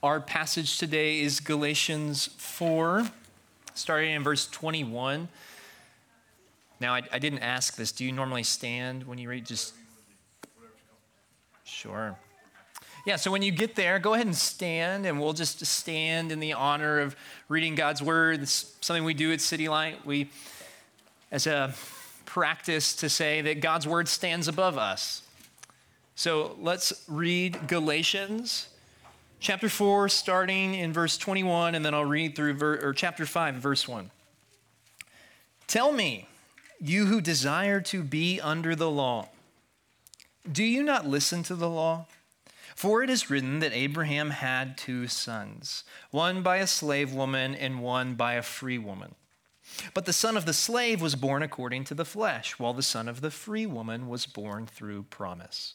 Our passage today is Galatians 4, starting in verse 21. Now, I, I, didn't ask this. Do you normally stand when you read? Just. Sure. Yeah, so when you get there, go ahead and stand, and we'll just stand in the honor of reading God's word. It's something we do at City Light. We, as a practice, to say that God's word stands above us. So let's read Galatians chapter 4, starting in verse 21, and then I'll read through ver- or chapter 5, verse 1. Tell me, you who desire to be under the law, do you not listen to the law? For it is written that Abraham had two sons, one by a slave woman and one by a free woman. But the son of the slave was born according to the flesh, while the son of the free woman was born through promise.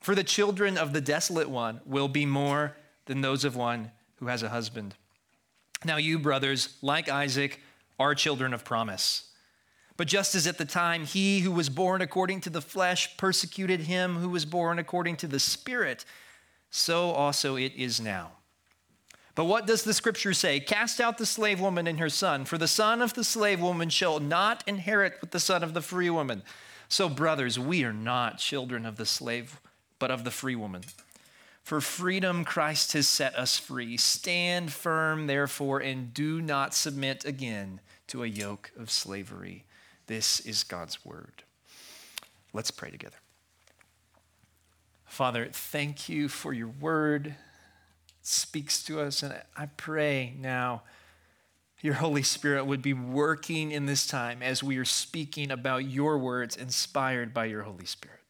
For the children of the desolate one will be more than those of one who has a husband. Now, you, brothers, like Isaac, are children of promise. But just as at the time he who was born according to the flesh persecuted him who was born according to the Spirit, so also it is now. But what does the scripture say? Cast out the slave woman and her son, for the son of the slave woman shall not inherit with the son of the free woman. So, brothers, we are not children of the slave but of the free woman. For freedom, Christ has set us free. Stand firm, therefore, and do not submit again to a yoke of slavery. This is God's word. Let's pray together. Father, thank you for your word. It speaks to us, and I pray now your Holy Spirit would be working in this time as we are speaking about your words inspired by your Holy Spirit.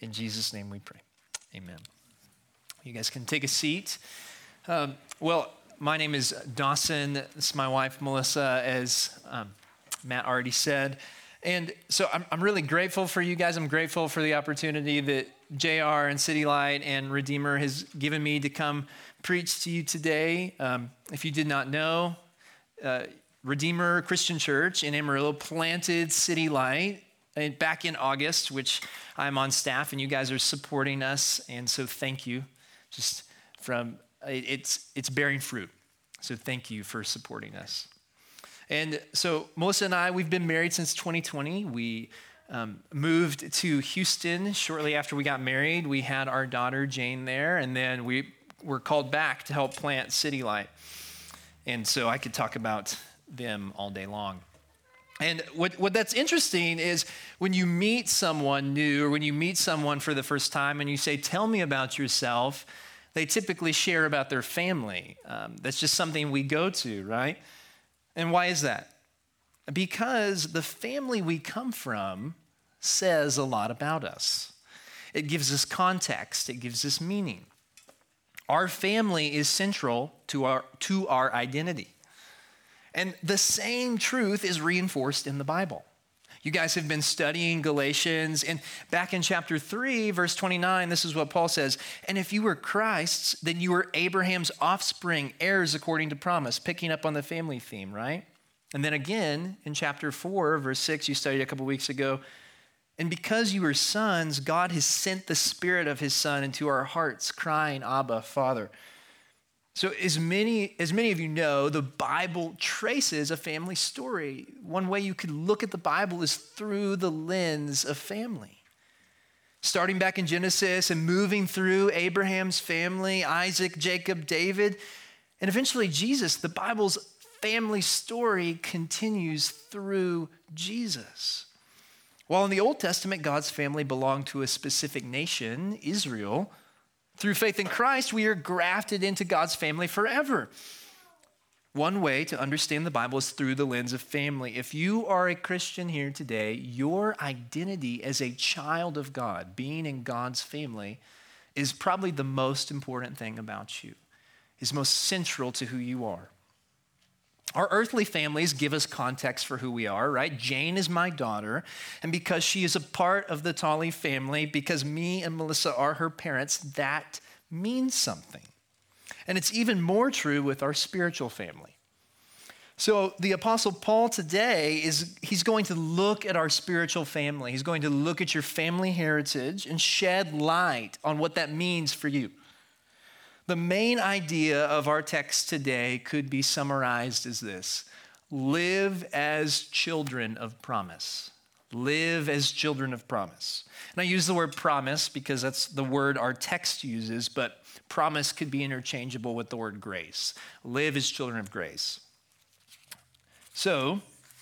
In Jesus' name we pray. Amen. You guys can take a seat. Um, well, my name is Dawson. This is my wife, Melissa, as um, Matt already said. And so I'm, I'm really grateful for you guys. I'm grateful for the opportunity that JR and City Light and Redeemer has given me to come preach to you today. Um, if you did not know, uh, Redeemer Christian Church in Amarillo planted City Light back in August, which I'm on staff and you guys are supporting us. And so thank you. Just from, it's, it's bearing fruit. So thank you for supporting us. And so Melissa and I, we've been married since 2020. We um, moved to Houston shortly after we got married. We had our daughter Jane there, and then we were called back to help plant City Light. And so I could talk about them all day long. And what, what that's interesting is when you meet someone new or when you meet someone for the first time and you say, Tell me about yourself, they typically share about their family. Um, that's just something we go to, right? And why is that? Because the family we come from says a lot about us. It gives us context, it gives us meaning. Our family is central to our, to our identity. And the same truth is reinforced in the Bible. You guys have been studying Galatians, and back in chapter 3, verse 29, this is what Paul says And if you were Christ's, then you were Abraham's offspring, heirs according to promise, picking up on the family theme, right? And then again in chapter 4, verse 6, you studied a couple weeks ago. And because you were sons, God has sent the Spirit of His Son into our hearts, crying, Abba, Father. So, as many, as many of you know, the Bible traces a family story. One way you could look at the Bible is through the lens of family. Starting back in Genesis and moving through Abraham's family, Isaac, Jacob, David, and eventually Jesus, the Bible's family story continues through Jesus. While in the Old Testament, God's family belonged to a specific nation, Israel, through faith in Christ, we are grafted into God's family forever. One way to understand the Bible is through the lens of family. If you are a Christian here today, your identity as a child of God, being in God's family, is probably the most important thing about you. is most central to who you are. Our earthly families give us context for who we are, right? Jane is my daughter, and because she is a part of the Tolley family, because me and Melissa are her parents, that means something. And it's even more true with our spiritual family. So the apostle Paul today is he's going to look at our spiritual family. He's going to look at your family heritage and shed light on what that means for you. The main idea of our text today could be summarized as this live as children of promise. Live as children of promise. And I use the word promise because that's the word our text uses, but promise could be interchangeable with the word grace. Live as children of grace. So,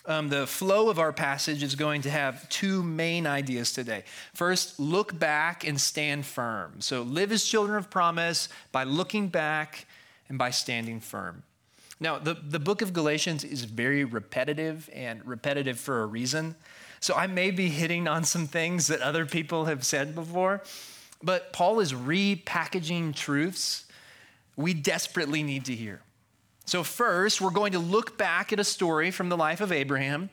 um, the flow of our passage is going to have two main ideas today. First, look back and stand firm. So, live as children of promise by looking back and by standing firm. Now, the, the book of Galatians is very repetitive and repetitive for a reason. So, I may be hitting on some things that other people have said before, but Paul is repackaging truths we desperately need to hear. So, first, we're going to look back at a story from the life of Abraham,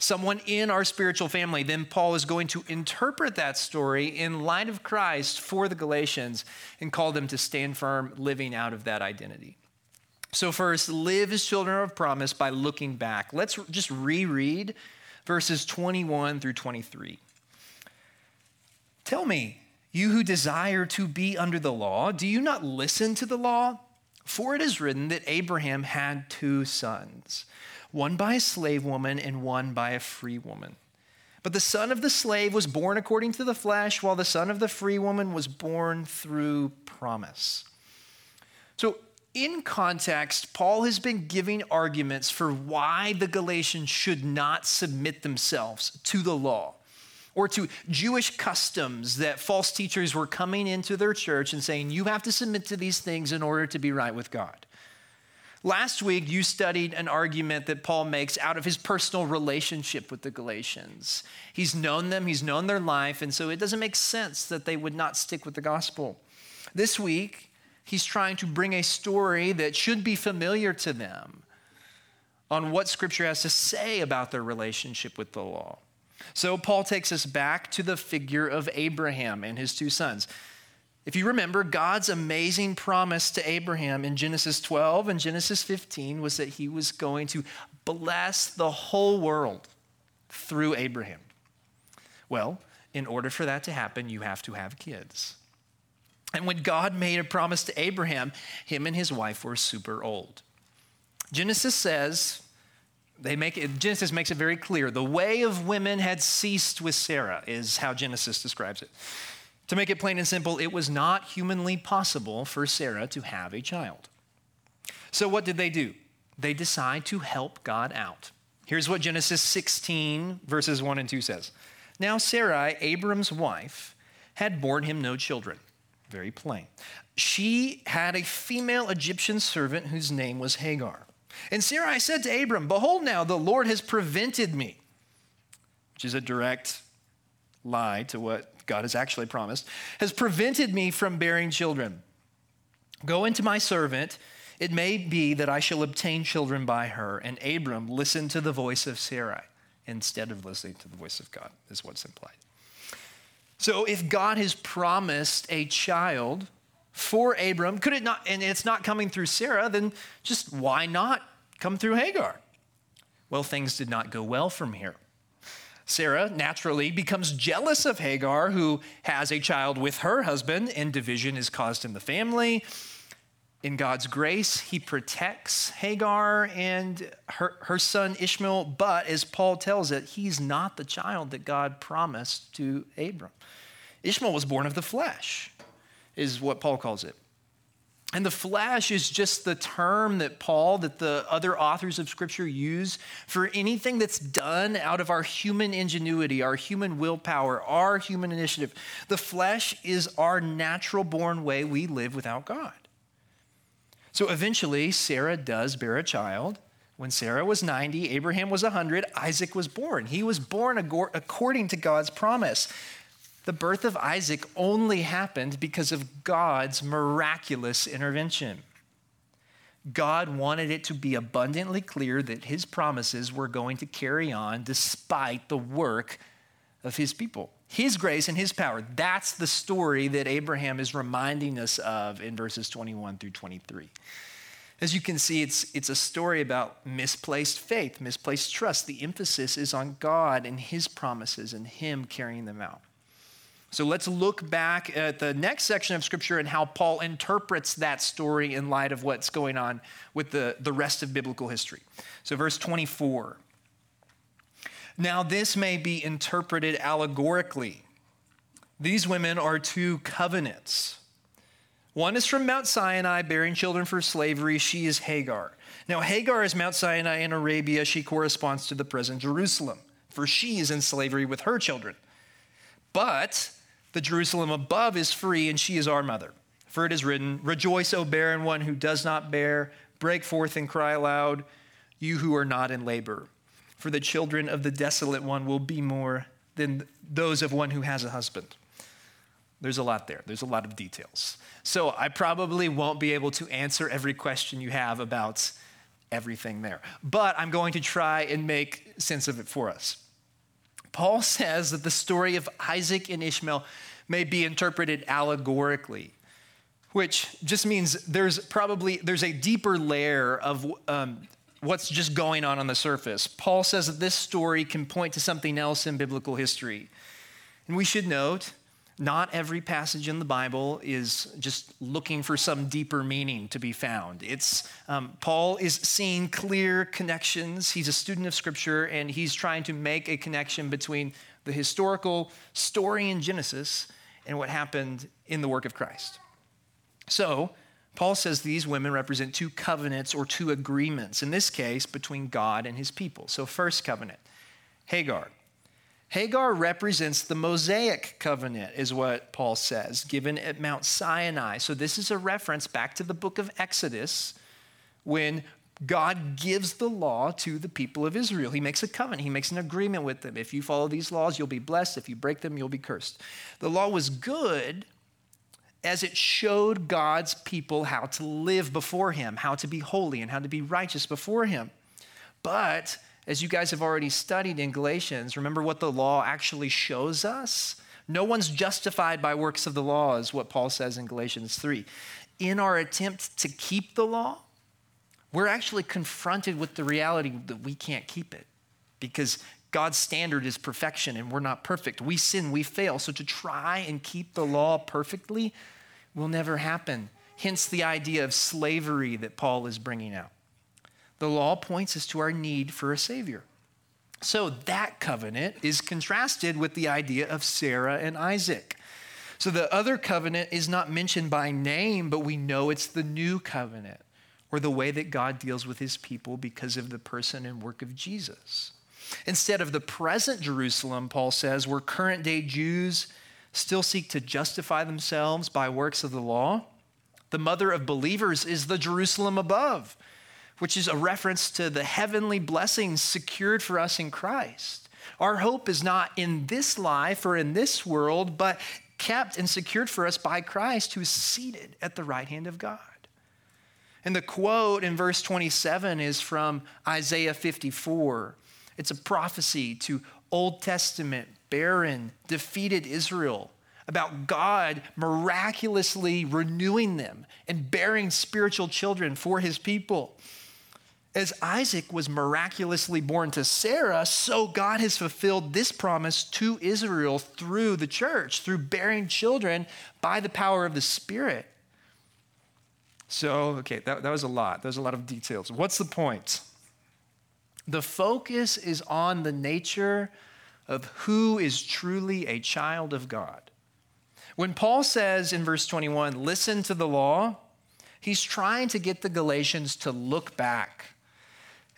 someone in our spiritual family. Then, Paul is going to interpret that story in light of Christ for the Galatians and call them to stand firm, living out of that identity. So, first, live as children of promise by looking back. Let's just reread verses 21 through 23. Tell me, you who desire to be under the law, do you not listen to the law? For it is written that Abraham had two sons, one by a slave woman and one by a free woman. But the son of the slave was born according to the flesh, while the son of the free woman was born through promise. So, in context, Paul has been giving arguments for why the Galatians should not submit themselves to the law or to Jewish customs that false teachers were coming into their church and saying, you have to submit to these things in order to be right with God. Last week, you studied an argument that Paul makes out of his personal relationship with the Galatians. He's known them, he's known their life, and so it doesn't make sense that they would not stick with the gospel. This week, he's trying to bring a story that should be familiar to them on what Scripture has to say about their relationship with the law. So Paul takes us back to the figure of Abraham and his two sons. If you remember, God's amazing promise to Abraham in Genesis 12 and Genesis 15 was that he was going to bless the whole world through Abraham. Well, in order for that to happen, you have to have kids. And when God made a promise to Abraham, him and his wife were super old. Genesis says they make it, Genesis makes it very clear. The way of women had ceased with Sarah, is how Genesis describes it. To make it plain and simple, it was not humanly possible for Sarah to have a child. So, what did they do? They decide to help God out. Here's what Genesis 16, verses 1 and 2 says Now, Sarai, Abram's wife, had borne him no children. Very plain. She had a female Egyptian servant whose name was Hagar. And Sarai said to Abram, Behold, now the Lord has prevented me, which is a direct lie to what God has actually promised, has prevented me from bearing children. Go into my servant. It may be that I shall obtain children by her. And Abram listened to the voice of Sarai instead of listening to the voice of God, is what's implied. So if God has promised a child, for Abram. Could it not, and it's not coming through Sarah, then just why not come through Hagar? Well, things did not go well from here. Sarah naturally becomes jealous of Hagar, who has a child with her husband, and division is caused in the family. In God's grace, he protects Hagar and her, her son Ishmael, but as Paul tells it, he's not the child that God promised to Abram. Ishmael was born of the flesh is what Paul calls it. And the flesh is just the term that Paul, that the other authors of Scripture use for anything that's done out of our human ingenuity, our human willpower, our human initiative. The flesh is our natural born way we live without God. So eventually, Sarah does bear a child. When Sarah was 90, Abraham was 100, Isaac was born. He was born according to God's promise. The birth of Isaac only happened because of God's miraculous intervention. God wanted it to be abundantly clear that his promises were going to carry on despite the work of his people. His grace and his power. That's the story that Abraham is reminding us of in verses 21 through 23. As you can see, it's, it's a story about misplaced faith, misplaced trust. The emphasis is on God and his promises and him carrying them out. So let's look back at the next section of Scripture and how Paul interprets that story in light of what's going on with the, the rest of biblical history. So, verse 24. Now, this may be interpreted allegorically. These women are two covenants. One is from Mount Sinai, bearing children for slavery. She is Hagar. Now, Hagar is Mount Sinai in Arabia. She corresponds to the present Jerusalem, for she is in slavery with her children. But the Jerusalem above is free, and she is our mother. For it is written, Rejoice, O barren one who does not bear, break forth and cry aloud, you who are not in labor. For the children of the desolate one will be more than those of one who has a husband. There's a lot there, there's a lot of details. So I probably won't be able to answer every question you have about everything there, but I'm going to try and make sense of it for us. Paul says that the story of Isaac and Ishmael may be interpreted allegorically, which just means there's probably there's a deeper layer of um, what's just going on on the surface. Paul says that this story can point to something else in biblical history. And we should note not every passage in the Bible is just looking for some deeper meaning to be found. It's um, Paul is seeing clear connections. He's a student of Scripture, and he's trying to make a connection between the historical story in Genesis and what happened in the work of Christ. So, Paul says these women represent two covenants or two agreements, in this case, between God and his people. So, first covenant, Hagar. Hagar represents the Mosaic covenant, is what Paul says, given at Mount Sinai. So, this is a reference back to the book of Exodus when God gives the law to the people of Israel. He makes a covenant, he makes an agreement with them. If you follow these laws, you'll be blessed. If you break them, you'll be cursed. The law was good as it showed God's people how to live before him, how to be holy, and how to be righteous before him. But as you guys have already studied in Galatians, remember what the law actually shows us? No one's justified by works of the law, is what Paul says in Galatians 3. In our attempt to keep the law, we're actually confronted with the reality that we can't keep it because God's standard is perfection and we're not perfect. We sin, we fail. So to try and keep the law perfectly will never happen. Hence the idea of slavery that Paul is bringing out. The law points us to our need for a Savior. So that covenant is contrasted with the idea of Sarah and Isaac. So the other covenant is not mentioned by name, but we know it's the new covenant or the way that God deals with his people because of the person and work of Jesus. Instead of the present Jerusalem, Paul says, where current day Jews still seek to justify themselves by works of the law, the mother of believers is the Jerusalem above which is a reference to the heavenly blessings secured for us in Christ. Our hope is not in this life or in this world, but kept and secured for us by Christ, who is seated at the right hand of God. And the quote in verse 27 is from Isaiah 54. It's a prophecy to Old Testament, barren, defeated Israel about God miraculously renewing them and bearing spiritual children for his people. As Isaac was miraculously born to Sarah, so God has fulfilled this promise to Israel through the church, through bearing children by the power of the Spirit. So, okay, that, that was a lot. Was a lot of details. What's the point? The focus is on the nature of who is truly a child of God. When Paul says in verse 21, listen to the law, he's trying to get the Galatians to look back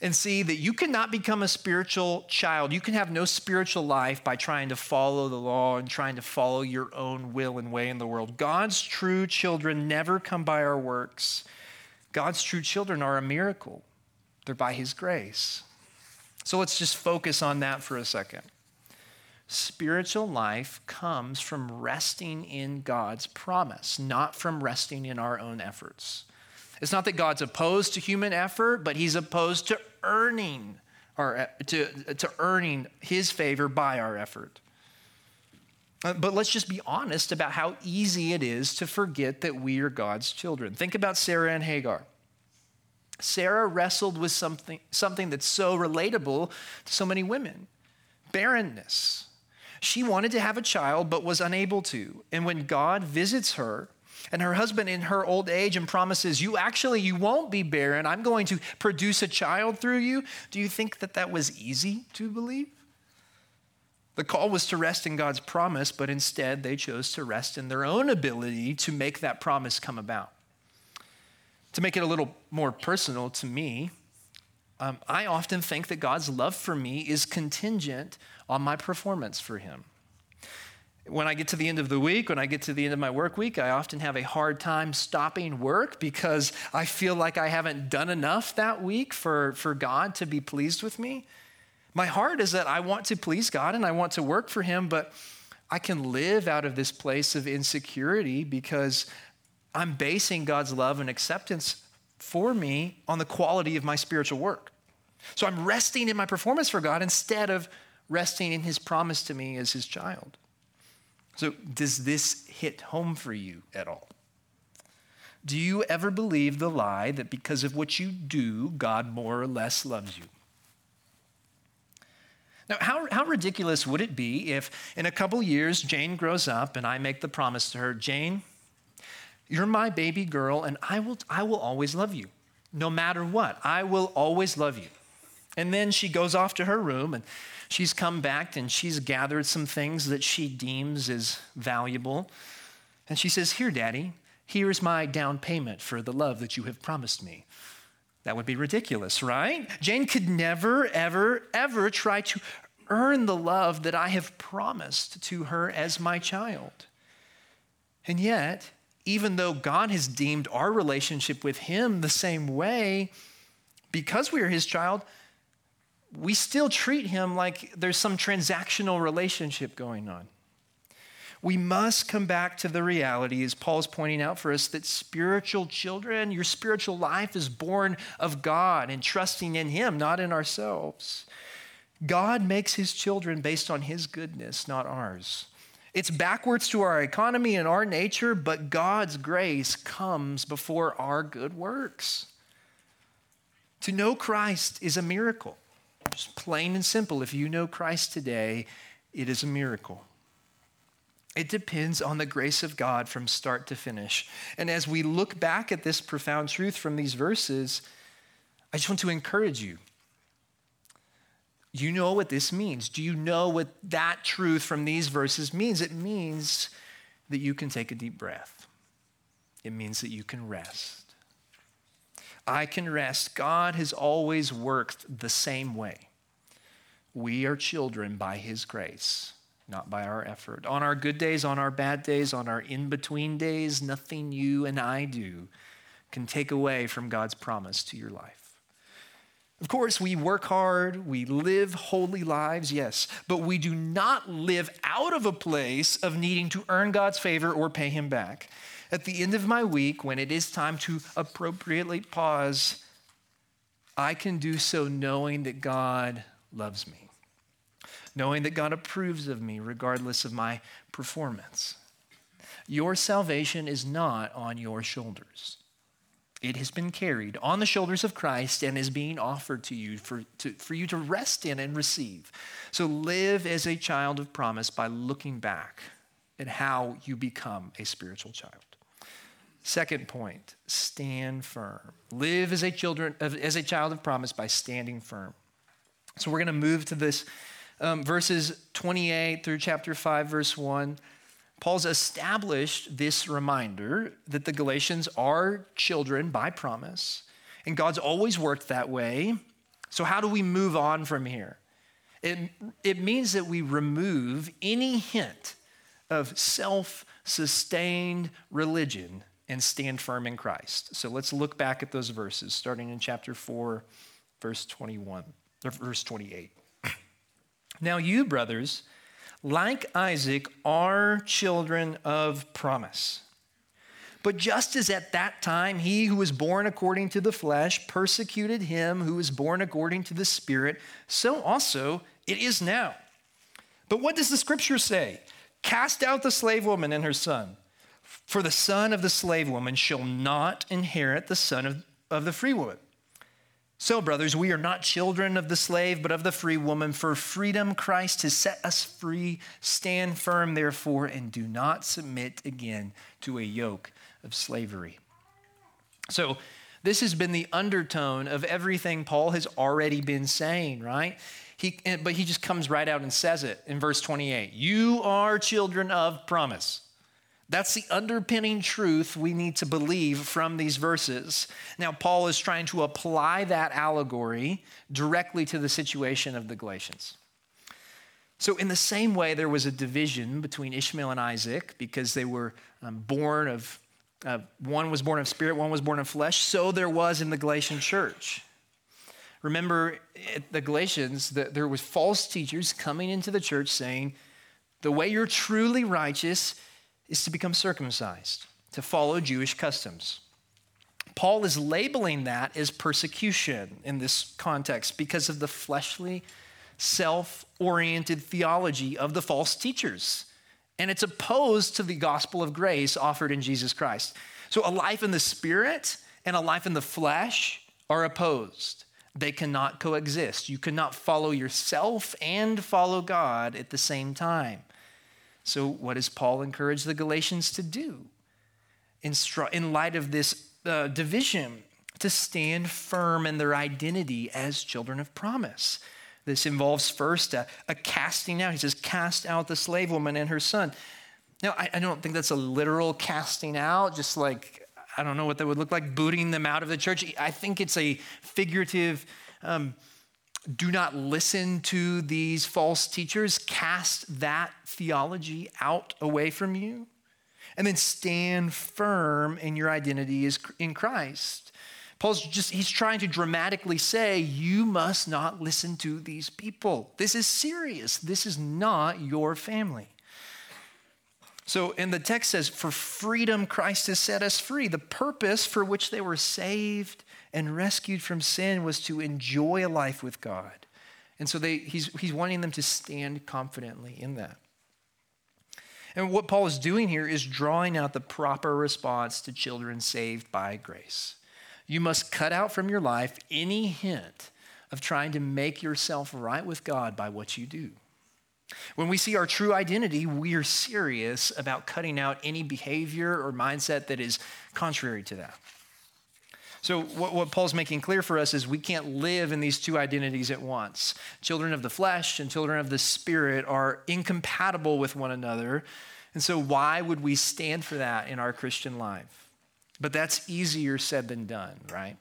and see that you cannot become a spiritual child. You can have no spiritual life by trying to follow the law and trying to follow your own will and way in the world. God's true children never come by our works. God's true children are a miracle, they're by His grace. So let's just focus on that for a second. Spiritual life comes from resting in God's promise, not from resting in our own efforts. It's not that God's opposed to human effort, but he's opposed to earning our, to, to earning his favor by our effort. Uh, but let's just be honest about how easy it is to forget that we are God's children. Think about Sarah and Hagar. Sarah wrestled with something, something that's so relatable to so many women barrenness. She wanted to have a child but was unable to. And when God visits her, and her husband in her old age and promises you actually you won't be barren. I'm going to produce a child through you. Do you think that that was easy to believe? The call was to rest in god's promise but instead they chose to rest in their own ability to make that promise come about. To make it a little more personal to me um, i often think that god's love for me is contingent on my performance for him when I get to the end of the week, when I get to the end of my work week, I often have a hard time stopping work because I feel like I haven't done enough that week for, for God to be pleased with me. My heart is that I want to please God and I want to work for Him, but I can live out of this place of insecurity because I'm basing God's love and acceptance for me on the quality of my spiritual work. So I'm resting in my performance for God instead of resting in His promise to me as His child. So, does this hit home for you at all? Do you ever believe the lie that because of what you do, God more or less loves you? Now, how, how ridiculous would it be if in a couple years Jane grows up and I make the promise to her, Jane, you're my baby girl and I will, I will always love you, no matter what. I will always love you. And then she goes off to her room and She's come back and she's gathered some things that she deems as valuable. And she says, Here, Daddy, here's my down payment for the love that you have promised me. That would be ridiculous, right? Jane could never, ever, ever try to earn the love that I have promised to her as my child. And yet, even though God has deemed our relationship with Him the same way, because we are His child, we still treat him like there's some transactional relationship going on. We must come back to the reality, as Paul's pointing out for us, that spiritual children, your spiritual life is born of God and trusting in Him, not in ourselves. God makes His children based on His goodness, not ours. It's backwards to our economy and our nature, but God's grace comes before our good works. To know Christ is a miracle. Just plain and simple. If you know Christ today, it is a miracle. It depends on the grace of God from start to finish. And as we look back at this profound truth from these verses, I just want to encourage you. You know what this means. Do you know what that truth from these verses means? It means that you can take a deep breath, it means that you can rest. I can rest. God has always worked the same way. We are children by His grace, not by our effort. On our good days, on our bad days, on our in between days, nothing you and I do can take away from God's promise to your life. Of course, we work hard, we live holy lives, yes, but we do not live out of a place of needing to earn God's favor or pay Him back at the end of my week, when it is time to appropriately pause, I can do so knowing that God loves me, knowing that God approves of me regardless of my performance. Your salvation is not on your shoulders. It has been carried on the shoulders of Christ and is being offered to you for, to, for you to rest in and receive. So live as a child of promise by looking back at how you become a spiritual child. Second point, stand firm. Live as a children as a child of promise by standing firm. So we're going to move to this um, verses 28 through chapter 5 verse 1. Paul's established this reminder that the Galatians are children by promise, and God's always worked that way. So how do we move on from here? It, it means that we remove any hint of self sustained religion and stand firm in Christ. So let's look back at those verses, starting in chapter 4, verse 21, or verse 28. Now, you, brothers, like Isaac, are children of promise. But just as at that time he who was born according to the flesh persecuted him who was born according to the Spirit, so also it is now. But what does the scripture say? Cast out the slave woman and her son, for the son of the slave woman shall not inherit the son of, of the free woman. So, brothers, we are not children of the slave, but of the free woman. For freedom, Christ has set us free. Stand firm, therefore, and do not submit again to a yoke of slavery. So, this has been the undertone of everything Paul has already been saying, right? He, eh, but he just comes right out and says it in verse 28 You are children of promise. That's the underpinning truth we need to believe from these verses. Now, Paul is trying to apply that allegory directly to the situation of the Galatians. So, in the same way, there was a division between Ishmael and Isaac because they were um, born of, uh, one was born of spirit, one was born of flesh. So there was in the Galatian church. Remember, the Galatians, that there was false teachers coming into the church saying, the way you're truly righteous is to become circumcised, to follow Jewish customs. Paul is labeling that as persecution in this context because of the fleshly, self oriented theology of the false teachers. And it's opposed to the gospel of grace offered in Jesus Christ. So a life in the spirit and a life in the flesh are opposed. They cannot coexist. You cannot follow yourself and follow God at the same time. So, what does Paul encourage the Galatians to do? In, in light of this uh, division, to stand firm in their identity as children of promise. This involves first a, a casting out. He says, Cast out the slave woman and her son. Now, I, I don't think that's a literal casting out, just like, I don't know what that would look like, booting them out of the church. I think it's a figurative. Um, do not listen to these false teachers. Cast that theology out away from you. And then stand firm in your identity is in Christ. Paul's just, he's trying to dramatically say, you must not listen to these people. This is serious. This is not your family. So, in the text says, For freedom Christ has set us free. The purpose for which they were saved and rescued from sin was to enjoy a life with God. And so they, he's, he's wanting them to stand confidently in that. And what Paul is doing here is drawing out the proper response to children saved by grace. You must cut out from your life any hint of trying to make yourself right with God by what you do. When we see our true identity, we are serious about cutting out any behavior or mindset that is contrary to that. So, what, what, Paul's making clear for us is we can't live in these two identities at once. Children of the flesh and children of the spirit are incompatible with one another. And so, why would we stand for that in our Christian life? But that's easier said than done, right?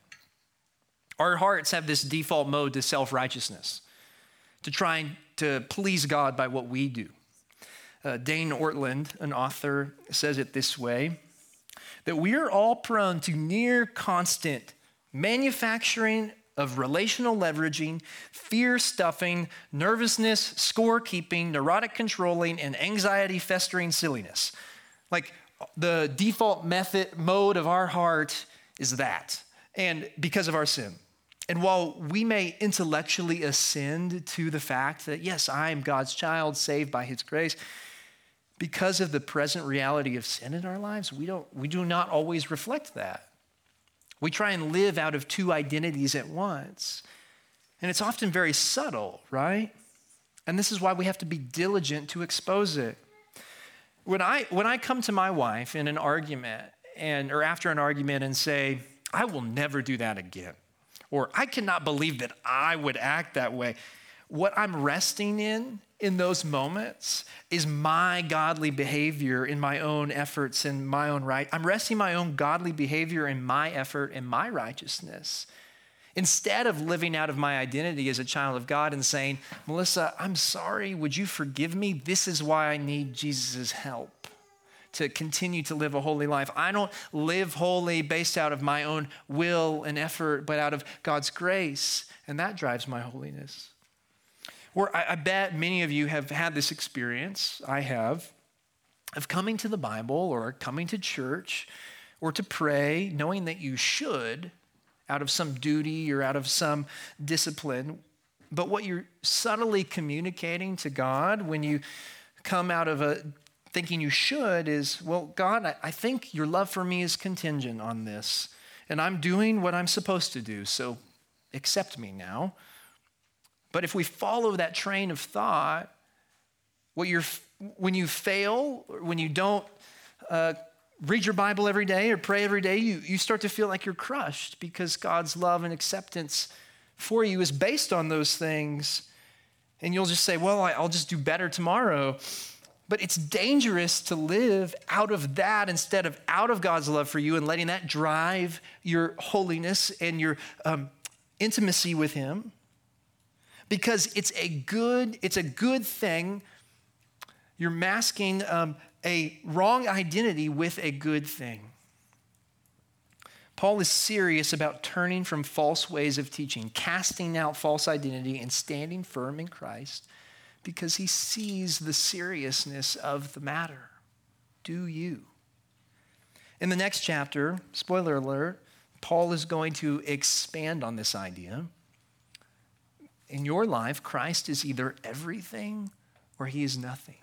Our hearts have this default mode to self righteousness, to trying to please God by what we do. Uh, Dane Ortlund, an author, says it this way that we are all prone to near constant manufacturing of relational leveraging, fear stuffing, nervousness, scorekeeping, neurotic controlling, and anxiety festering silliness. Like the default method mode of our heart is that, and because of our sin. And while we may intellectually ascend to the fact that, yes, I am God's child, saved by his grace, because of the present reality of sin in our lives, we, don't, we do not always reflect that. We try and live out of two identities at once. And it's often very subtle, right? And this is why we have to be diligent to expose it. When I, when I come to my wife in an argument and, or after an argument and say, I will never do that again, or I cannot believe that I would act that way, what I'm resting in in those moments is my godly behavior in my own efforts and my own right. I'm resting my own godly behavior in my effort and my righteousness. Instead of living out of my identity as a child of God and saying, Melissa, I'm sorry, would you forgive me? This is why I need Jesus' help to continue to live a holy life. I don't live holy based out of my own will and effort, but out of God's grace, and that drives my holiness. Where I, I bet many of you have had this experience, I have, of coming to the Bible or coming to church or to pray, knowing that you should out of some duty or out of some discipline. But what you're subtly communicating to God when you come out of a thinking you should is, well, God, I, I think your love for me is contingent on this, and I'm doing what I'm supposed to do, so accept me now. But if we follow that train of thought, what you're, when you fail, or when you don't uh, read your Bible every day or pray every day, you, you start to feel like you're crushed because God's love and acceptance for you is based on those things. And you'll just say, well, I'll just do better tomorrow. But it's dangerous to live out of that instead of out of God's love for you and letting that drive your holiness and your um, intimacy with Him. Because it's a good, it's a good thing. You're masking um, a wrong identity with a good thing. Paul is serious about turning from false ways of teaching, casting out false identity, and standing firm in Christ because he sees the seriousness of the matter. Do you? In the next chapter, spoiler alert, Paul is going to expand on this idea. In your life, Christ is either everything or he is nothing.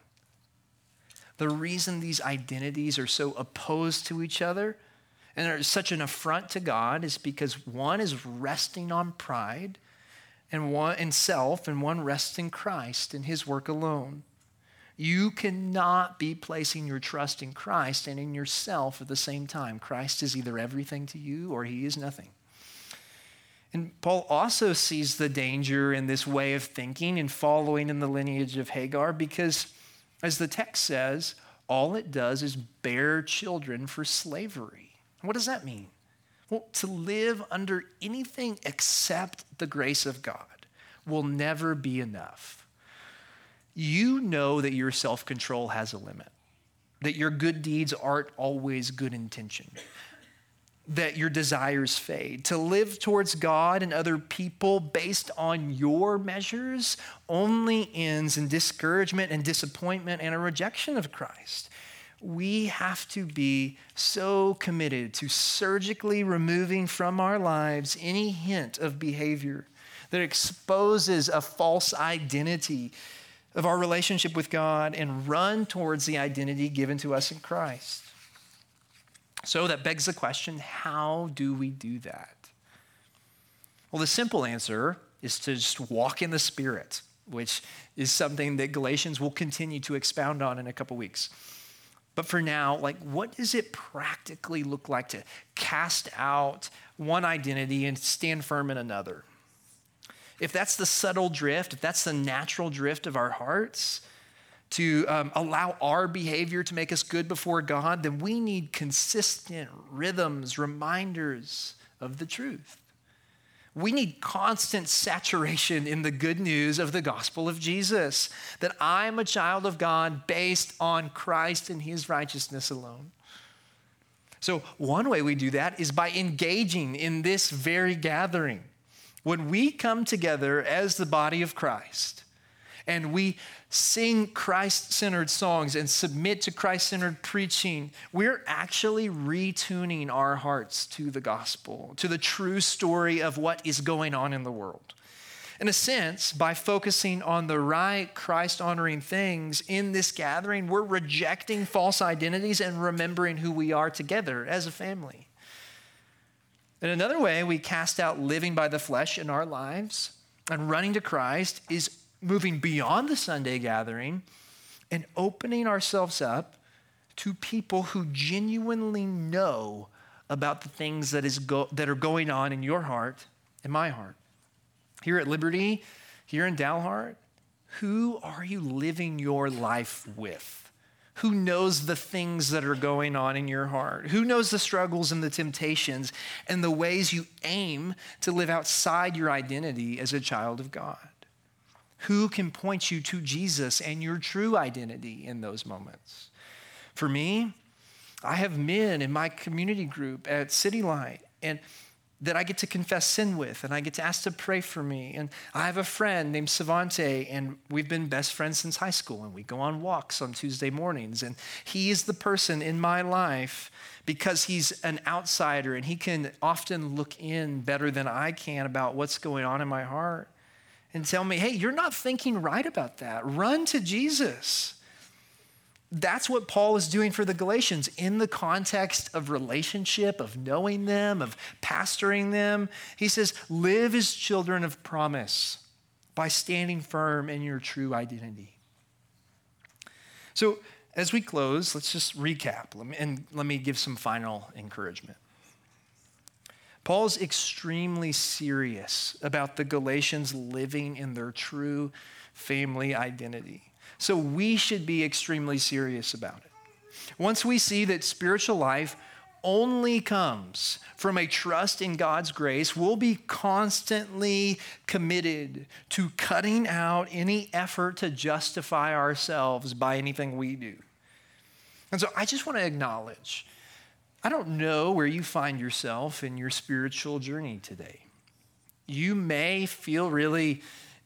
The reason these identities are so opposed to each other and are such an affront to God is because one is resting on pride and one in self, and one rests in Christ and his work alone. You cannot be placing your trust in Christ and in yourself at the same time. Christ is either everything to you or he is nothing. And Paul also sees the danger in this way of thinking and following in the lineage of Hagar because, as the text says, all it does is bear children for slavery. What does that mean? Well, to live under anything except the grace of God will never be enough. You know that your self control has a limit, that your good deeds aren't always good intention, that your desires fade. To live towards God and other people based on your measures only ends in discouragement and disappointment and a rejection of Christ we have to be so committed to surgically removing from our lives any hint of behavior that exposes a false identity of our relationship with God and run towards the identity given to us in Christ. So that begs the question how do we do that? Well, the simple answer is to just walk in the Spirit, which is something that Galatians will continue to expound on in a couple weeks. But for now, like, what does it practically look like to cast out one identity and stand firm in another? If that's the subtle drift, if that's the natural drift of our hearts, to um, allow our behavior to make us good before God, then we need consistent rhythms, reminders of the truth. We need constant saturation in the good news of the gospel of Jesus that I'm a child of God based on Christ and his righteousness alone. So, one way we do that is by engaging in this very gathering. When we come together as the body of Christ and we sing Christ centered songs and submit to Christ centered preaching, we're actually retuning our hearts to the gospel, to the true story of what is going on in the world. In a sense, by focusing on the right Christ honoring things in this gathering, we're rejecting false identities and remembering who we are together as a family. In another way, we cast out living by the flesh in our lives and running to Christ is moving beyond the Sunday gathering and opening ourselves up to people who genuinely know about the things that, is go- that are going on in your heart and my heart. Here at Liberty, here in Dalhart, who are you living your life with? Who knows the things that are going on in your heart? Who knows the struggles and the temptations and the ways you aim to live outside your identity as a child of God? Who can point you to Jesus and your true identity in those moments? For me, I have men in my community group at City Light, and that I get to confess sin with, and I get to ask to pray for me. And I have a friend named Savante, and we've been best friends since high school, and we go on walks on Tuesday mornings. And he is the person in my life because he's an outsider, and he can often look in better than I can about what's going on in my heart and tell me, hey, you're not thinking right about that. Run to Jesus. That's what Paul is doing for the Galatians in the context of relationship, of knowing them, of pastoring them. He says, live as children of promise by standing firm in your true identity. So, as we close, let's just recap and let me give some final encouragement. Paul's extremely serious about the Galatians living in their true family identity. So we should be extremely serious about it. Once we see that spiritual life only comes from a trust in God's grace, we'll be constantly committed to cutting out any effort to justify ourselves by anything we do. And so I just want to acknowledge I don't know where you find yourself in your spiritual journey today. You may feel really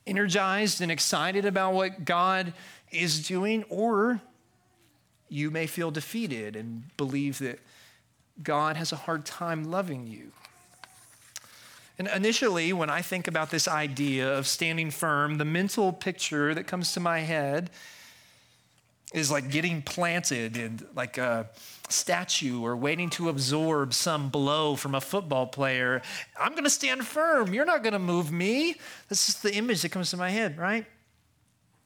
energized and excited about what God is doing, or you may feel defeated and believe that God has a hard time loving you. And initially, when I think about this idea of standing firm, the mental picture that comes to my head is like getting planted in like a statue or waiting to absorb some blow from a football player. I'm going to stand firm. You're not going to move me. This is the image that comes to my head, right?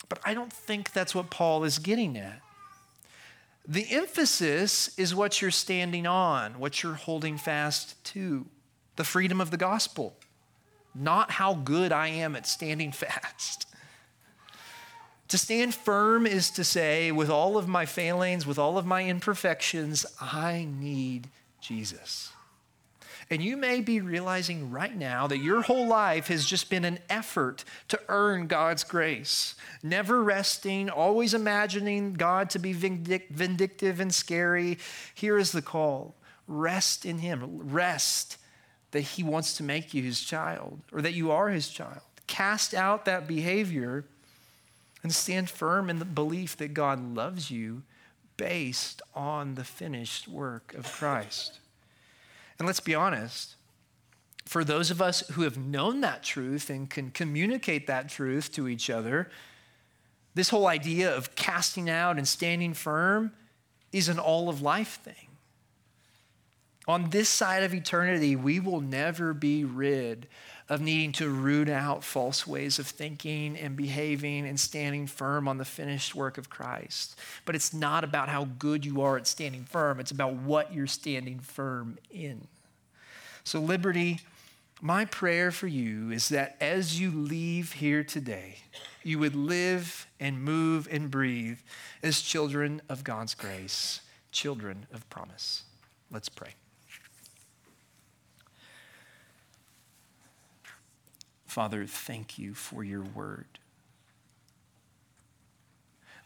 But I don't think that's what Paul is getting at. The emphasis is what you're standing on, what you're holding fast to the freedom of the gospel, not how good I am at standing fast. To stand firm is to say, with all of my failings, with all of my imperfections, I need Jesus. And you may be realizing right now that your whole life has just been an effort to earn God's grace, never resting, always imagining God to be vindictive and scary. Here is the call rest in Him, rest that He wants to make you His child or that you are His child. Cast out that behavior and stand firm in the belief that God loves you based on the finished work of Christ. And let's be honest, for those of us who have known that truth and can communicate that truth to each other, this whole idea of casting out and standing firm is an all of life thing. On this side of eternity, we will never be rid of needing to root out false ways of thinking and behaving and standing firm on the finished work of Christ. But it's not about how good you are at standing firm, it's about what you're standing firm in. So, Liberty, my prayer for you is that as you leave here today, you would live and move and breathe as children of God's grace, children of promise. Let's pray. Father, thank you for your word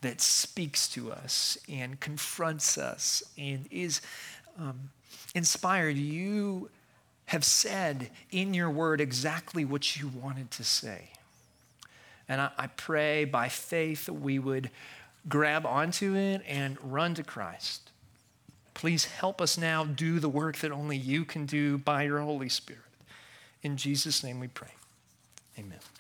that speaks to us and confronts us and is um, inspired. You have said in your word exactly what you wanted to say. And I, I pray by faith that we would grab onto it and run to Christ. Please help us now do the work that only you can do by your Holy Spirit. In Jesus' name we pray. Amen.